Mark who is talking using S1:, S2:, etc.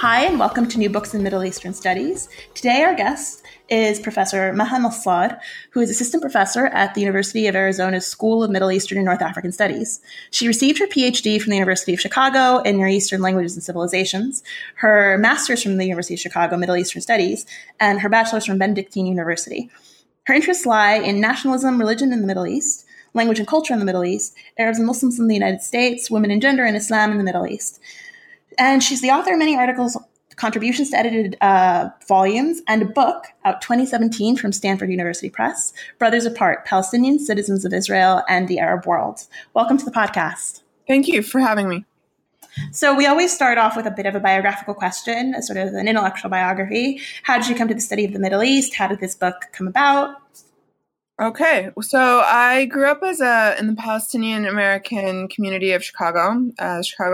S1: Hi, and welcome to New Books in Middle Eastern Studies. Today, our guest is Professor Maha Nassar, who is assistant professor at the University of Arizona's School of Middle Eastern and North African Studies. She received her PhD from the University of Chicago in Near Eastern Languages and Civilizations, her master's from the University of Chicago Middle Eastern Studies, and her bachelor's from Benedictine University. Her interests lie in nationalism, religion in the Middle East, language and culture in the Middle East, Arabs and Muslims in the United States, women and gender, and Islam in the Middle East. And she's the author of many articles, contributions to edited uh, volumes, and a book out 2017 from Stanford University Press, Brotherhood Apart Palestinians, Citizens of Israel, and the Arab World. Welcome to the podcast.
S2: Thank you for having me.
S1: So, we always start off with a bit of a biographical question, a sort of an intellectual biography. How did you come to the study of the Middle East? How did this book come about?
S2: Okay, so I grew up as a in the Palestinian American community of Chicago, uh, Chicago